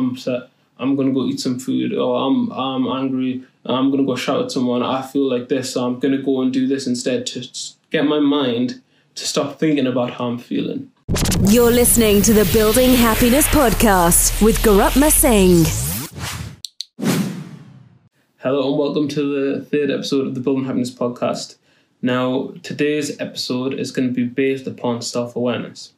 I'm upset. I'm gonna go eat some food, or I'm I'm angry. I'm gonna go shout at someone. I feel like this, so I'm gonna go and do this instead to get my mind to stop thinking about how I'm feeling. You're listening to the Building Happiness podcast with Garutma Singh. Hello and welcome to the third episode of the Building Happiness podcast. Now, today's episode is going to be based upon self awareness.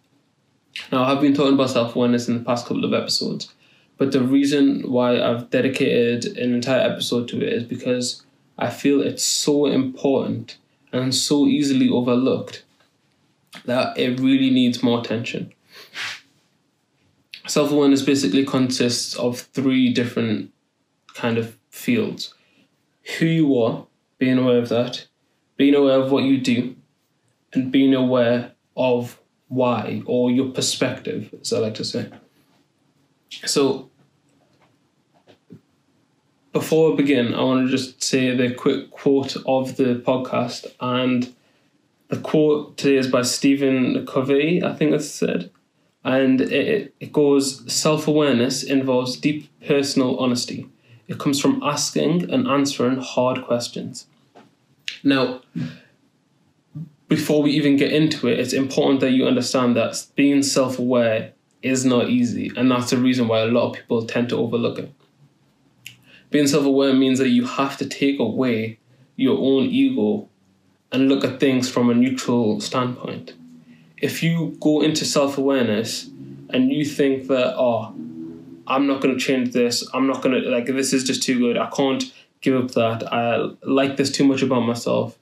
Now, I've been talking about self awareness in the past couple of episodes, but the reason why I've dedicated an entire episode to it is because I feel it's so important and so easily overlooked that it really needs more attention. Self awareness basically consists of three different kind of fields who you are, being aware of that, being aware of what you do, and being aware of why or your perspective, as I like to say. So, before I begin, I want to just say the quick quote of the podcast. And the quote today is by Stephen Covey, I think it's said. And it, it goes Self awareness involves deep personal honesty. It comes from asking and answering hard questions. Now, before we even get into it, it's important that you understand that being self aware is not easy. And that's the reason why a lot of people tend to overlook it. Being self aware means that you have to take away your own ego and look at things from a neutral standpoint. If you go into self awareness and you think that, oh, I'm not going to change this, I'm not going to, like, this is just too good, I can't give up that, I like this too much about myself,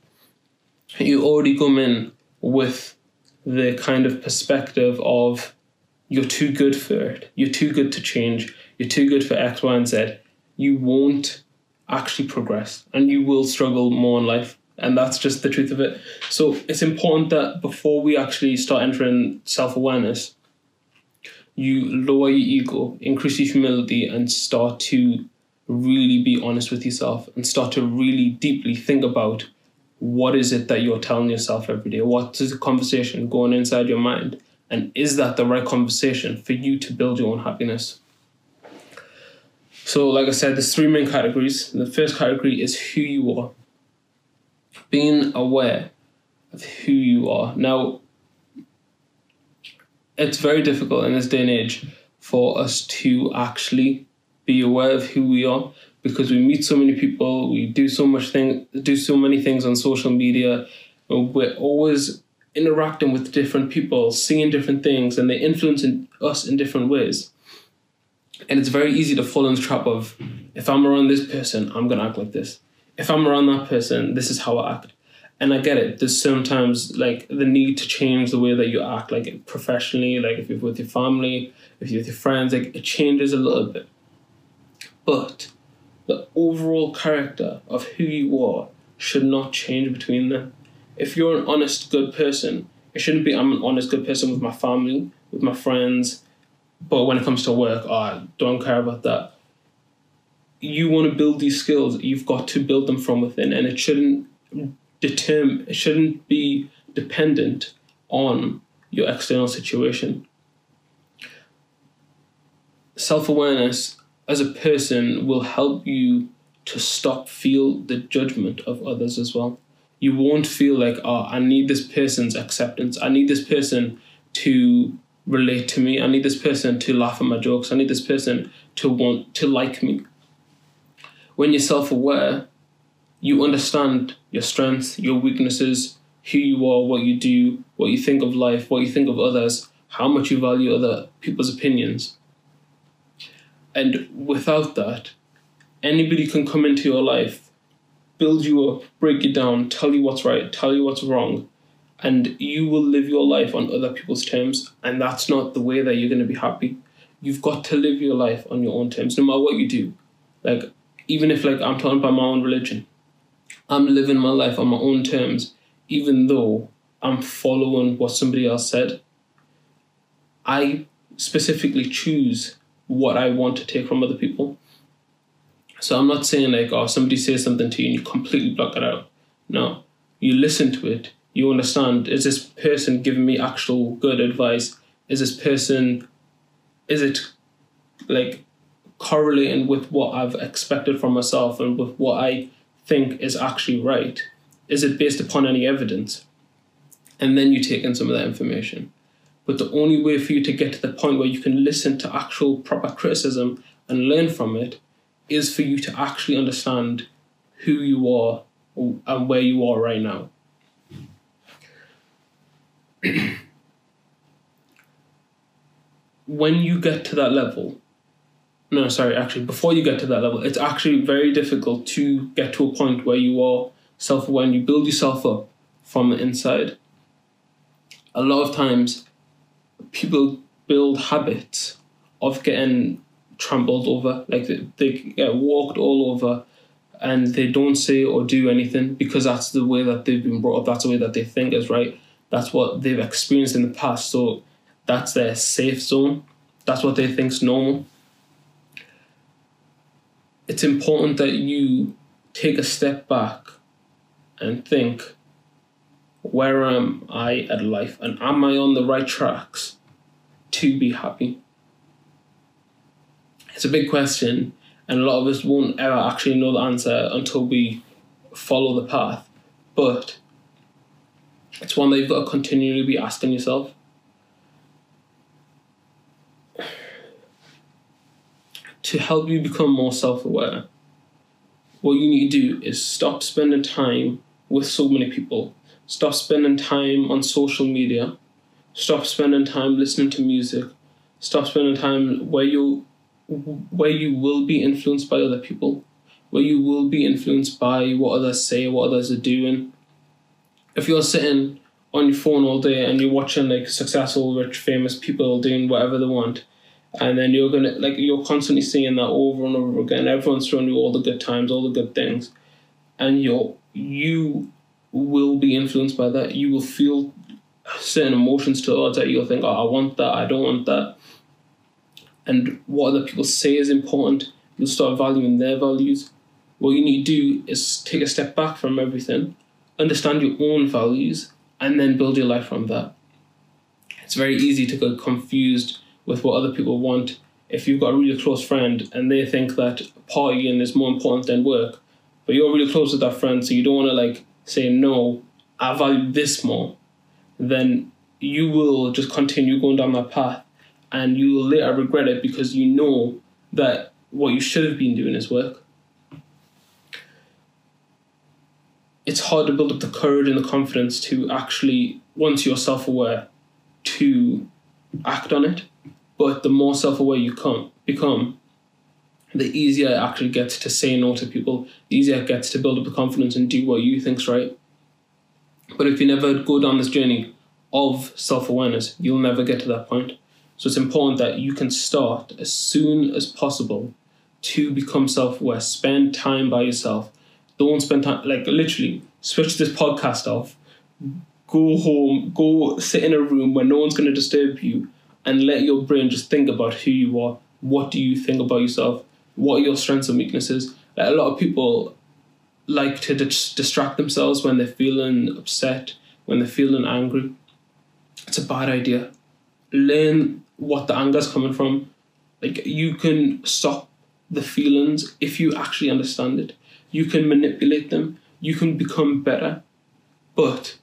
you already come in with the kind of perspective of you're too good for it, you're too good to change, you're too good for X, Y, and Z you won't actually progress and you will struggle more in life. And that's just the truth of it. So it's important that before we actually start entering self awareness, you lower your ego, increase your humility, and start to really be honest with yourself and start to really deeply think about what is it that you're telling yourself every day? What is the conversation going inside your mind? And is that the right conversation for you to build your own happiness? So, like I said, there's three main categories. The first category is who you are. Being aware of who you are. Now, it's very difficult in this day and age for us to actually be aware of who we are because we meet so many people, we do so much thing, do so many things on social media. We're always interacting with different people, seeing different things, and they influence us in different ways. And it's very easy to fall in the trap of if I'm around this person, I'm gonna act like this. If I'm around that person, this is how I act. And I get it. There's sometimes like the need to change the way that you act, like professionally, like if you're with your family, if you're with your friends, like it changes a little bit. But the overall character of who you are should not change between them. If you're an honest, good person, it shouldn't be I'm an honest, good person with my family, with my friends, but when it comes to work, I don't care about that. You want to build these skills, you've got to build them from within, and it shouldn't determine, it shouldn't be dependent on your external situation. Self awareness as a person will help you to stop feel the judgment of others as well. You won't feel like, oh, I need this person's acceptance. I need this person to relate to me. I need this person to laugh at my jokes. I need this person to want to like me. When you're self aware, you understand your strengths, your weaknesses, who you are, what you do, what you think of life, what you think of others, how much you value other people's opinions. And without that, anybody can come into your life, build you up, break you down, tell you what's right, tell you what's wrong, and you will live your life on other people's terms and that's not the way that you're going to be happy. You've got to live your life on your own terms no matter what you do. Like even if like i'm talking about my own religion i'm living my life on my own terms even though i'm following what somebody else said. I specifically choose what i want to take from other people. So i'm not saying like oh somebody says something to you and you completely block it out. No you listen to it you understand is this person giving me actual good advice is this person is it like correlating with what I've expected from myself and with what I think is actually right? Is it based upon any evidence? And then you take in some of that information. But the only way for you to get to the point where you can listen to actual proper criticism and learn from it is for you to actually understand who you are and where you are right now. when you get to that level, no, sorry, actually, before you get to that level, it's actually very difficult to get to a point where you are self aware and you build yourself up from the inside. A lot of times, people build habits of getting trampled over, like they, they get walked all over and they don't say or do anything because that's the way that they've been brought up, that's the way that they think is right, that's what they've experienced in the past. So that's their safe zone, that's what they think's normal it's important that you take a step back and think where am I at life and am I on the right tracks to be happy? It's a big question, and a lot of us won't ever actually know the answer until we follow the path. But it's one that you've got to continually be asking yourself. to help you become more self aware, what you need to do is stop spending time with so many people. Stop spending time on social media. Stop spending time listening to music. Stop spending time where you where you will be influenced by other people, where you will be influenced by what others say, what others are doing. If you're sitting on your phone all day and you're watching like successful, rich, famous people doing whatever they want, and then you're gonna like you're constantly seeing that over and over again. Everyone's showing you all the good times, all the good things, and you're you will be influenced by that. You will feel certain emotions towards that. You'll think, "Oh, I want that. I don't want that." And what other people say is important. You'll start valuing their values. What you need to do is take a step back from everything, understand your own values, and then build your life from that. It's very easy to get confused with what other people want. If you've got a really close friend and they think that partying is more important than work, but you're really close with that friend, so you don't want to like say no, I value this more, then you will just continue going down that path, and you will later regret it because you know that what you should have been doing is work. It's hard to build up the courage and the confidence to actually, once you're self aware, to act on it. But the more self aware you come, become, the easier it actually gets to say no to people, the easier it gets to build up the confidence and do what you think's right. But if you never go down this journey of self awareness, you'll never get to that point. So it's important that you can start as soon as possible to become self aware. Spend time by yourself. Don't spend time, like literally, switch this podcast off. Go home, go sit in a room where no one's going to disturb you and let your brain just think about who you are. What do you think about yourself? What are your strengths and weaknesses? Like a lot of people like to dis- distract themselves when they're feeling upset, when they're feeling angry. It's a bad idea. Learn what the anger is coming from. Like you can stop the feelings if you actually understand it. You can manipulate them. You can become better. But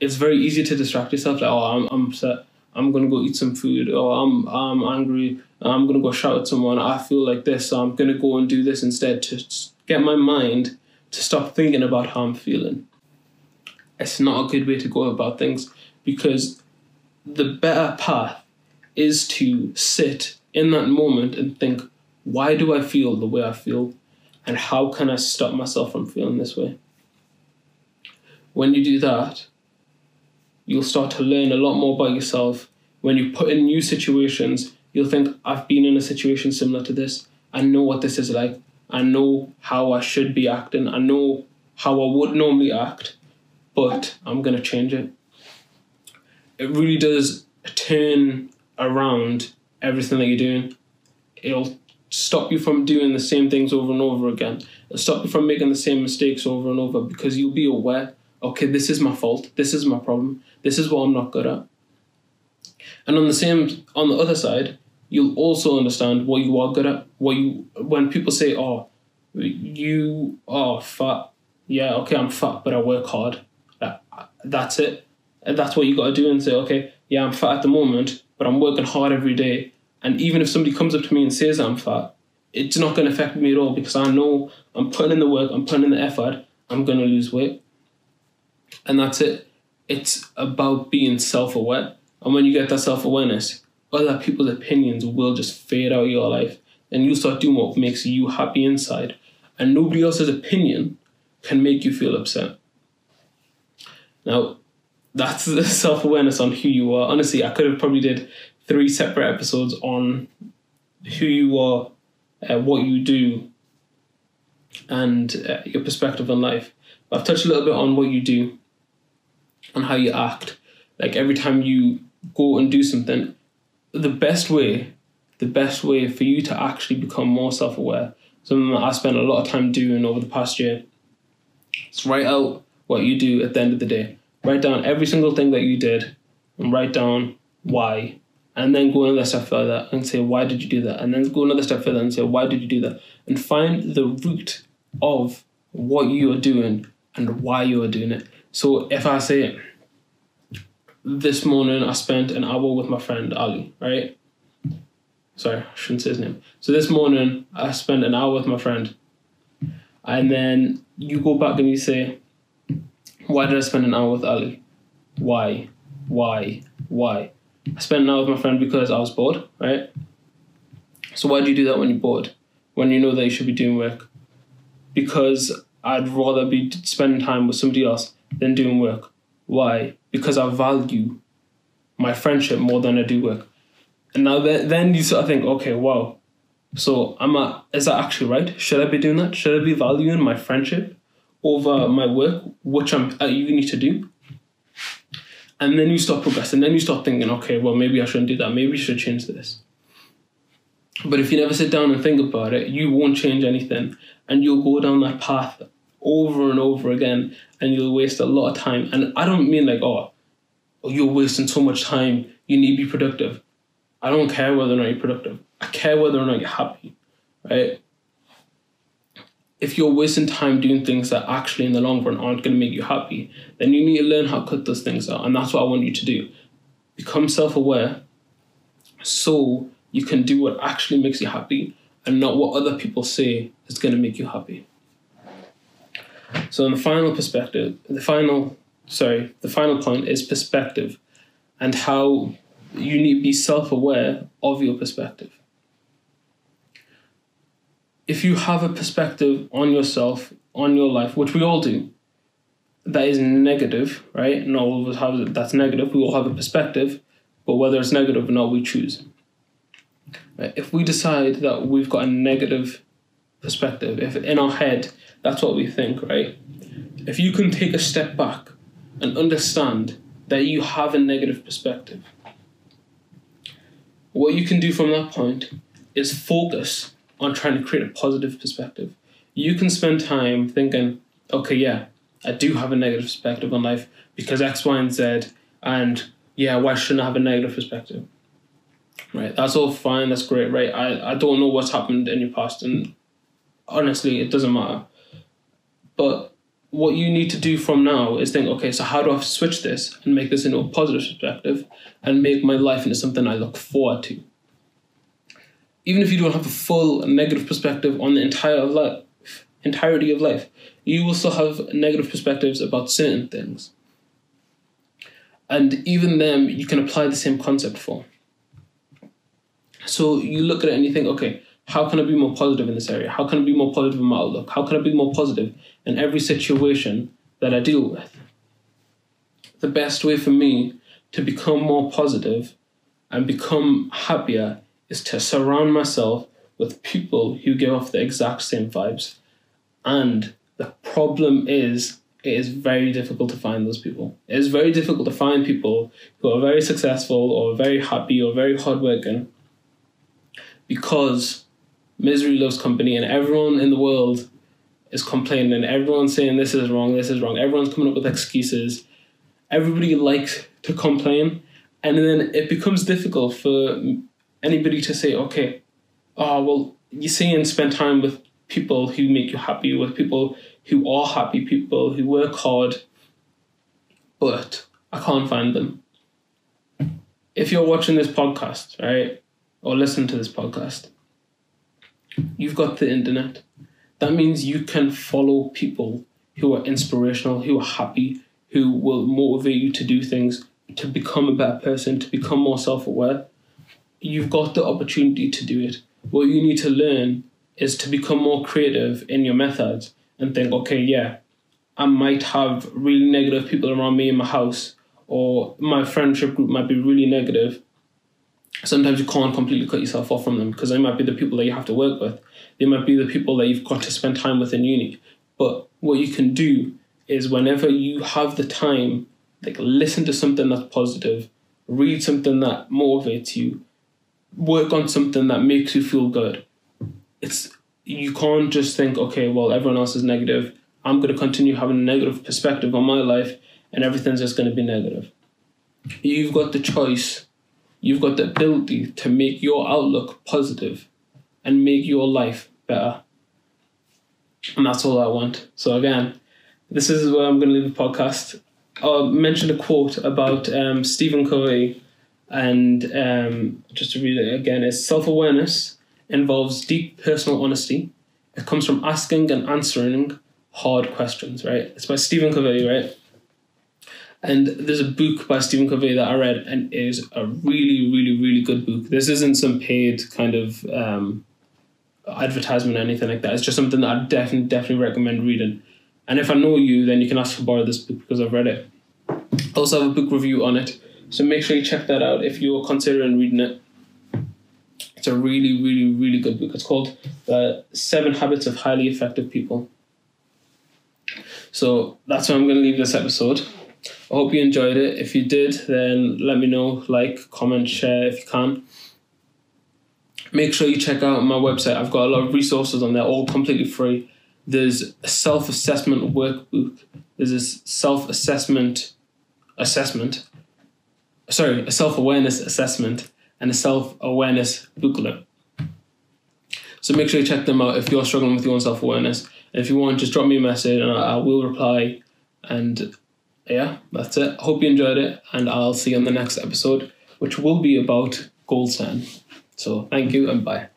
it's very easy to distract yourself. Like, oh, I'm, I'm upset. I'm gonna go eat some food, or I'm I'm angry, I'm gonna go shout at someone. I feel like this, so I'm gonna go and do this instead to get my mind to stop thinking about how I'm feeling. It's not a good way to go about things because the better path is to sit in that moment and think, why do I feel the way I feel? And how can I stop myself from feeling this way? When you do that, you'll start to learn a lot more about yourself. When you put in new situations, you'll think, I've been in a situation similar to this. I know what this is like. I know how I should be acting. I know how I would normally act, but I'm going to change it. It really does turn around everything that you're doing. It'll stop you from doing the same things over and over again. It'll stop you from making the same mistakes over and over because you'll be aware okay, this is my fault. This is my problem. This is what I'm not good at. And on the same, on the other side, you'll also understand what you are good at. what you when people say, "Oh, you are fat," yeah, okay, I'm fat, but I work hard. That, that's it. That's what you got to do and say, okay, yeah, I'm fat at the moment, but I'm working hard every day. And even if somebody comes up to me and says I'm fat, it's not going to affect me at all because I know I'm putting in the work, I'm putting in the effort, I'm going to lose weight. And that's it. It's about being self aware. And when you get that self awareness, other people's opinions will just fade out of your life. And you start doing what makes you happy inside. And nobody else's opinion can make you feel upset. Now, that's the self awareness on who you are. Honestly, I could have probably did three separate episodes on who you are, uh, what you do, and uh, your perspective on life. I've touched a little bit on what you do, and how you act. Like every time you go and do something, the best way, the best way for you to actually become more self aware, something that I spent a lot of time doing over the past year, is write out what you do at the end of the day. Write down every single thing that you did and write down why. And then go another step further and say, why did you do that? And then go another step further and say, why did you do that? And find the root of what you are doing and why you are doing it. So if I say, this morning I spent an hour with my friend Ali, right? Sorry, I shouldn't say his name. So this morning I spent an hour with my friend. And then you go back and you say, why did I spend an hour with Ali? Why? Why? Why? I spent an hour with my friend because I was bored, right? So why do you do that when you're bored? When you know that you should be doing work? Because I'd rather be spending time with somebody else than doing work. Why? Because I value my friendship more than I do work. And now then, then you sort of think, okay, wow. So I'm a, is that actually right? Should I be doing that? Should I be valuing my friendship over my work, which I'm uh, at uni to do? And then you start progressing. Then you start thinking, okay, well, maybe I shouldn't do that. Maybe I should change this. But if you never sit down and think about it, you won't change anything. And you'll go down that path over and over again and you'll waste a lot of time. And I don't mean like, oh, oh you're wasting so much time, you need to be productive. I don't care whether or not you're productive. I care whether or not you're happy, right? If you're wasting time doing things that actually in the long run aren't going to make you happy, then you need to learn how to cut those things out. And that's what I want you to do. Become self aware so you can do what actually makes you happy and not what other people say is going to make you happy. So, in the final perspective, the final, sorry, the final point is perspective and how you need to be self aware of your perspective. If you have a perspective on yourself, on your life, which we all do, that is negative, right? Not all of us have that's negative. We all have a perspective, but whether it's negative or not, we choose. Right? If we decide that we've got a negative perspective, if in our head that's what we think, right? If you can take a step back and understand that you have a negative perspective, what you can do from that point is focus on trying to create a positive perspective. You can spend time thinking, okay, yeah, I do have a negative perspective on life because X, Y, and Z, and yeah, why shouldn't I have a negative perspective? Right, that's all fine, that's great, right? I, I don't know what's happened in your past, and honestly, it doesn't matter. But what you need to do from now is think, okay, so how do I switch this and make this into a positive perspective and make my life into something I look forward to? Even if you don't have a full negative perspective on the entire of life, entirety of life, you will still have negative perspectives about certain things. And even them, you can apply the same concept for. So you look at it and you think, okay, how can I be more positive in this area? How can I be more positive in my outlook? How can I be more positive in every situation that I deal with? The best way for me to become more positive and become happier is to surround myself with people who give off the exact same vibes. And the problem is, it is very difficult to find those people. It is very difficult to find people who are very successful or very happy or very hardworking because misery loves company, and everyone in the world is complaining. Everyone's saying this is wrong, this is wrong. Everyone's coming up with excuses. Everybody likes to complain, and then it becomes difficult for anybody to say, okay, oh well, you see and spend time with people who make you happy, with people who are happy, people who work hard, but I can't find them. If you're watching this podcast, right, or listen to this podcast, you've got the internet. That means you can follow people who are inspirational, who are happy, who will motivate you to do things, to become a better person, to become more self aware. You've got the opportunity to do it. What you need to learn is to become more creative in your methods and think, okay, yeah, I might have really negative people around me in my house, or my friendship group might be really negative. Sometimes you can't completely cut yourself off from them because they might be the people that you have to work with. They might be the people that you've got to spend time with in uni. But what you can do is whenever you have the time, like listen to something that's positive, read something that motivates you, work on something that makes you feel good. It's you can't just think, okay, well everyone else is negative. I'm gonna continue having a negative perspective on my life and everything's just gonna be negative. You've got the choice, you've got the ability to make your outlook positive and make your life better. And that's all I want. So again, this is where I'm going to leave the podcast. I mentioned a quote about um, Stephen Covey, and um, just to read it again, is self awareness involves deep personal honesty. It comes from asking and answering hard questions, right? It's by Stephen Covey, right? And there's a book by Stephen Covey that I read, and it is a really, really, really good book. This isn't some paid kind of um, advertisement or anything like that. It's just something that I definitely, definitely recommend reading. And if I know you, then you can ask to borrow this book because I've read it. I also have a book review on it, so make sure you check that out if you're considering reading it. It's a really, really, really good book. It's called The Seven Habits of Highly Effective People. So that's where I'm going to leave this episode. I hope you enjoyed it. If you did, then let me know. Like, comment, share if you can. Make sure you check out my website. I've got a lot of resources on there, all completely free. There's a self assessment workbook. There's a self assessment assessment. Sorry, a self awareness assessment and a self awareness booklet. So make sure you check them out if you're struggling with your own self awareness. And if you want, just drop me a message and I, will reply. And yeah, that's it. Hope you enjoyed it, and I'll see you on the next episode, which will be about goal setting. So thank you and bye.